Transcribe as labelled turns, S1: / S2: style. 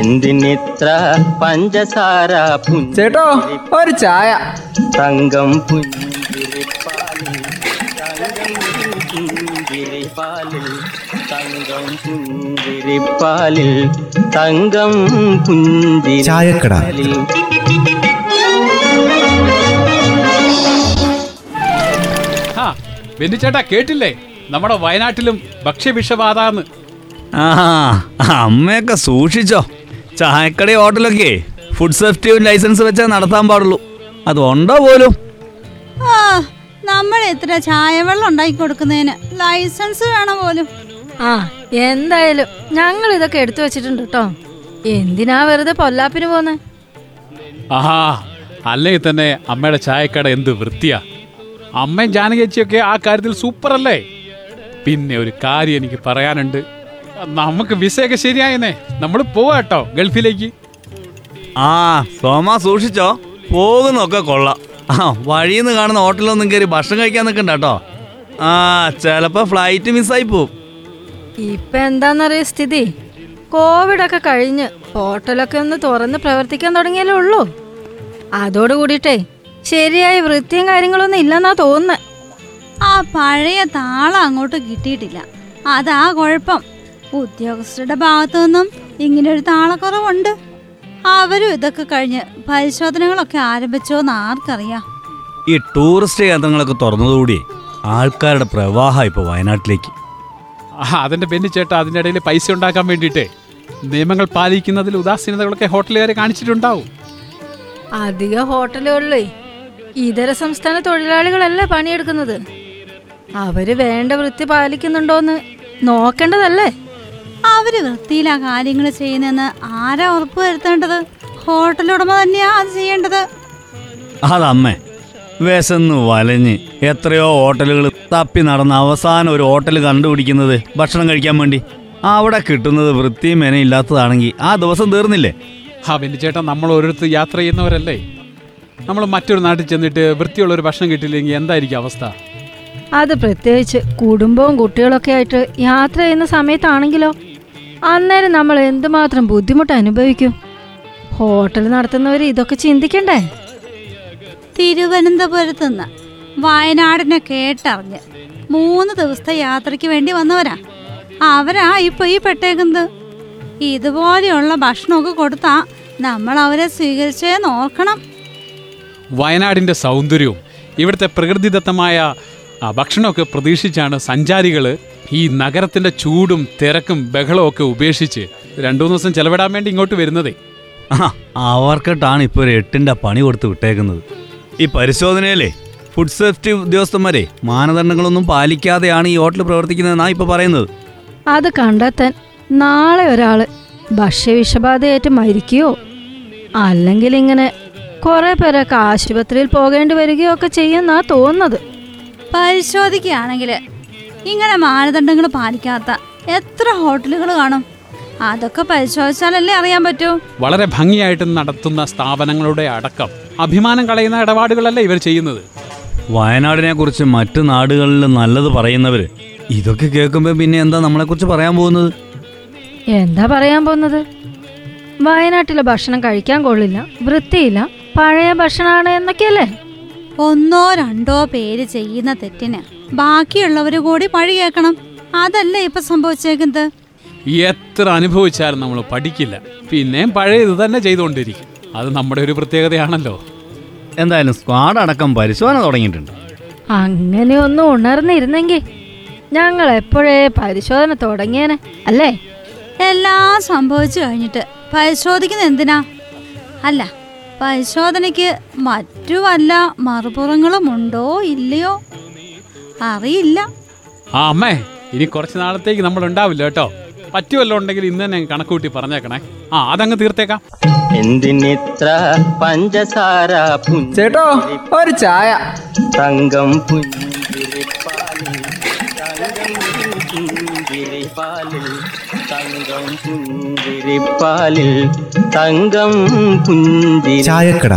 S1: എന്തിനിത്ര പഞ്ചസാര
S2: ചേട്ടോ ഒരു ചായ.
S1: തങ്കം പുഞ്ചിരിപ്പാലിൽ തങ്കം പുഞ്ചിരിപ്പാലിൽ തങ്കം പുഞ്ചിരിപ്പാലിൽ തങ്കം
S3: ചായക്കട.
S1: പുഞ്ചിരിപ്പാലിൽ
S4: ആ ബെന്നിച്ചേട്ടാ കേട്ടില്ലേ? നമ്മുടെ വയനാട്ടിലും ഭക്ഷ്യവിഷബാധാന്ന്
S5: ആ അമ്മയൊക്കെ സൂക്ഷിച്ചോ. ചായക്കടി ഹോട്ടലൊക്കെ ഫുഡ് സേഫ്റ്റി ലൈസൻസ് വെച്ചാൽ നടത്താൻ പാടുള്ളൂ. അതുണ്ടോ പോലും?
S6: ആ നമ്മൾ എത്ര ചായവെള്ളം ഉണ്ടാക്കി കൊടുക്കുന്നതിന് ലൈസൻസ് വേണം പോലും.
S7: ആ എന്തായാലും ഞങ്ങൾ ഇതൊക്കെ എടുത്തു വെച്ചിട്ടുണ്ട് കേട്ടോ എന്തിനാ വെറുതെ പൊല്ലാപ്പിന് പോന്നെ?
S4: ആഹാ അല്ലെങ്കിൽ തന്നെ അമ്മയുടെ ചായക്കട എന്ത് വൃത്തിയാ. അമ്മയും ജാനകേച്ചിയൊക്കെ ആ കാര്യത്തിൽ സൂപ്പർ അല്ലേ? പിന്നെ ഒരു കാര്യം എനിക്ക് പറയാനുണ്ട്. നമുക്ക് വിസയൊക്കെ ശരിയായെന്നേ. നമ്മൾ പോവാ കേട്ടോ ഗൾഫിലേക്ക്.
S5: ആ സോമ സൂക്ഷിച്ചോ? പോകുന്നൊക്കെ കൊള്ളാം. ആ വഴിയിൽ നിന്ന് കാണുന്ന ഹോട്ടലൊന്നും കയറി ഭക്ഷണം കഴിക്കാൻ നിൽക്കണ്ട കേട്ടോ. ആ ചിലപ്പോൾ ഫ്ലൈറ്റ് മിസ്സായി പോവും.
S7: ഇപ്പൊ എന്താന്നറിയ സ്ഥിതി? കോവിഡ് ഒക്കെ കഴിഞ്ഞ് ഹോട്ടലൊക്കെ ഒന്ന് തുറന്ന് പ്രവർത്തിക്കാൻ തുടങ്ങിയാലേ ഉള്ളൂ. അതോട് കൂടിയിട്ടേ ശരിയായ വൃത്തിയും കാര്യങ്ങളൊന്നും ഇല്ലെന്നാ തോന്നുന്നത്
S6: ആ പഴയ താളം അങ്ങോട്ട് കിട്ടിയിട്ടില്ല. അതാ കുഴപ്പം. ഉദ്യോഗസ്ഥരുടെ ഭാഗത്തുനിന്നും ഇങ്ങനൊരു ഇങ്ങനെ ഒരു താളക്കുറവുണ്ട്. അവരും ഇതൊക്കെ കഴിഞ്ഞ് പരിശോധനകളൊക്കെ ആരംഭിച്ചോന്ന് ആർക്കറിയാം?
S5: ഈ ടൂറിസ്റ്റ് കേന്ദ്രങ്ങളൊക്കെ തുറന്നതുകൂടി ആൾക്കാരുടെ പ്രവാഹം ഇപ്പോൾ വയനാട്ടിലേക്ക്.
S4: അതിന്റെ അതിന്റെ ബെന്നിച്ചേട്ടാ അതിന്റെ ഇടയിൽ പൈസ ഉണ്ടാക്കാൻ വേണ്ടിട്ടേ നിയമങ്ങൾ പാലിക്കുന്നതിൽ ഉദാസീനതകളൊക്കെ ഹോട്ടലുകാരെ കാണിച്ചിട്ടുണ്ടാവും.
S7: അധിക ഹോട്ടലുകളിലേ ഇതര സംസ്ഥാന തൊഴിലാളികളല്ലേ പണിയെടുക്കുന്നത്? അവർ വേണ്ട വൃത്തി പാലിക്കുന്നുണ്ടോന്ന് നോക്കേണ്ടതല്ലേ?
S6: അവർ വൃത്തിയിലാ കാര്യങ്ങൾ ചെയ്യുന്നെന്ന് ആരാ ഉറപ്പ് വരുത്തേണ്ടത്? ഹോട്ടൽ ഉടമ തന്നെയാ അത് ചെയ്യേണ്ടത്.
S5: അതമ്മേ വിശന്ന് വലഞ്ഞ് എത്രയോ ഹോട്ടലുകൾ തപ്പി നടന്ന അവസാനം ഒരു ഹോട്ടൽ കണ്ടുപിടിക്കുന്നത് ഭക്ഷണം കഴിക്കാൻ വേണ്ടി. അവിടെ കിട്ടുന്നത് വൃത്തിയും മെനയില്ലാത്തതാണെങ്കിൽ ആ ദിവസം തീർന്നില്ലേ?
S4: ആ ചേട്ടാ നമ്മൾ ഓരോരുത്തർ യാത്ര ചെയ്യുന്നവരല്ലേ? നമ്മൾ മറ്റൊരു നാട്ടിൽ ചെന്നിട്ട് വൃത്തിയുള്ള ഒരു ഭക്ഷണം കിട്ടിയില്ലെങ്കിൽ എന്തായിരിക്കും അവസ്ഥ?
S7: അത് പ്രത്യേകിച്ച് കുടുംബവും കുട്ടികളൊക്കെ ആയിട്ട് യാത്ര ചെയ്യുന്ന സമയത്താണെങ്കിലോ? അന്നേരം നമ്മൾ എന്തുമാത്രം ബുദ്ധിമുട്ട് അനുഭവിക്കും? ഹോട്ടൽ നടത്തുന്നവർ ഇതൊക്കെ ചിന്തിക്കണ്ടേ?
S6: തിരുവനന്തപുരത്ത് നിന്ന് വയനാടിനെ കേട്ടറിഞ്ഞ് മൂന്ന് ദിവസത്തെ യാത്രയ്ക്ക് വേണ്ടി വന്നവരാ. അവരാ ഇപ്പൊ ഈ പെട്ടേക്കുന്നത്. ഇതുപോലെയുള്ള ഭക്ഷണമൊക്കെ കൊടുത്താ നമ്മൾ അവരെ സ്വീകരിച്ചേ നോക്കണം.
S4: വയനാടിന്റെ സൗന്ദര്യവും ഇവിടുത്തെ പ്രകൃതിദത്തമായ ഭക്ഷണമൊക്കെ പ്രതീക്ഷിച്ചാണ് സഞ്ചാരികൾ ഈ നഗരത്തിന്റെ ചൂടും തിരക്കും ബഹളവും ഒക്കെ ഉപേക്ഷിച്ച് രണ്ടു മൂന്ന് ദിവസം ചെലവിടാൻ വേണ്ടി ഇങ്ങോട്ട് വരുന്നതേ.
S5: ആ, അവർക്കിട്ടാണ് ഇപ്പോൾ ഒരു എട്ടിന്റെ പണി കൊടുത്ത് വിട്ടേക്കുന്നത്. ഈ പരിശോധനയല്ലേ ഫുഡ് സേഫ്റ്റി ഉദ്യോഗസ്ഥന്മാരെ മാനദണ്ഡങ്ങളൊന്നും പാലിക്കാതെയാണ് ഈ ഹോട്ടൽ പ്രവർത്തിക്കുന്നതെന്നാണ് ഇപ്പോൾ പറയുന്നത്.
S7: അത് കണ്ടെത്താൻ നാളെ ഒരാൾ ഭക്ഷ്യവിഷബാധയേറ്റ് മരിക്കുകയോ അല്ലെങ്കിൽ ഇങ്ങനെ കുറെ പേരൊക്കെ ആശുപത്രിയിൽ പോകേണ്ടി വരികയോ ഒക്കെ ചെയ്യുന്നാ തോന്നുന്നത്.
S6: പരിശോധിക്കുകയാണെങ്കിൽ ഇങ്ങനെ മാനദണ്ഡങ്ങൾ പാലിക്കാത്ത എത്ര ഹോട്ടലുകൾ കാണും? അതൊക്കെ പരിശോധിച്ചാലല്ലേ അറിയാൻ പറ്റൂ.
S4: വളരെ ഭംഗിയായിട്ട് നടത്തുന്ന സ്ഥാപനങ്ങളുടെ അടക്കം അഭിമാനം കളയുന്ന ഇടപാടുകളല്ലേ ഇവർ ചെയ്യുന്നത്.
S5: വയനാടിനെ കുറിച്ച് മറ്റു നാടുകളിൽ നല്ലത് പറയുന്നവര് ഇതൊക്കെ കേൾക്കുമ്പോൾ പിന്നെ എന്താ നമ്മളെ കുറിച്ച് പറയാൻ പോകുന്നത്?
S7: എന്താ പറയാൻ പോകുന്നത്? വയനാട്ടിലെ ഭക്ഷണം കഴിക്കാൻ കൊള്ളില്ല വൃത്തിയില്ല പഴയ ഭക്ഷണമാണ് എന്നൊക്കെയല്ലേ?
S6: ഒന്നോ രണ്ടോ പേര് ചെയ്യുന്ന തെറ്റിന് ബാക്കിയുള്ളവർ കൂടി പഴി കേൾക്കണം. അതല്ല ഇപ്പൊ സംഭവിച്ചേക്കുന്നത്?
S4: എത്ര അനുഭവിച്ചാലും നമ്മൾ പഠിക്കില്ല. പിന്നെയും പഴയത് തന്നെ ചെയ്തുകൊണ്ടിരിക്കും. അത് നമ്മുടെ ഒരു പ്രത്യേകതയാണല്ലോ.
S5: എന്തായാലും സ്ക്വാഡ് അടക്കം പരിശോധന തുടങ്ങിയിട്ടുണ്ട്.
S7: അങ്ങനെ ഒന്നും ഉണർന്നിരുന്നെങ്കിൽ ഞങ്ങൾ എപ്പോഴേ പരിശോധന തുടങ്ങിയേനെ അല്ലേ?
S6: എല്ലാം സംഭവിച്ചു കഴിഞ്ഞിട്ട് പരിശോധിക്കുന്ന എന്തിനാ? അല്ല പരിശോധനയ്ക്ക് മറ്റു വല്ല മറുപുറങ്ങളും ഉണ്ടോ ഇല്ലയോ? അറിയില്ല.
S4: ആ അമ്മേ ഇനി കുറച്ച് നാളത്തേക്ക് നമ്മൾ ഉണ്ടാവില്ല കേട്ടോ. പറ്റുമല്ലോ ഉണ്ടെങ്കിൽ ഇന്ന് തന്നെ കണക്ക് കൂട്ടി പറഞ്ഞേക്കണേ. ആ അതങ്ങ് തീർത്തേക്കാം.
S1: എന്തിനിത്ര പഞ്ചസാര
S2: ചേട്ടോ ഒരു ചായ.
S1: തങ്കം പുഞ്ചിരിപ്പാലിൽ പാലിൽ പുഞ്ചിരിപ്പാലിൽ തങ്കം പുഞ്ചിരിപ്പാലിൽ.
S3: ചായക്കട.